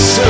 So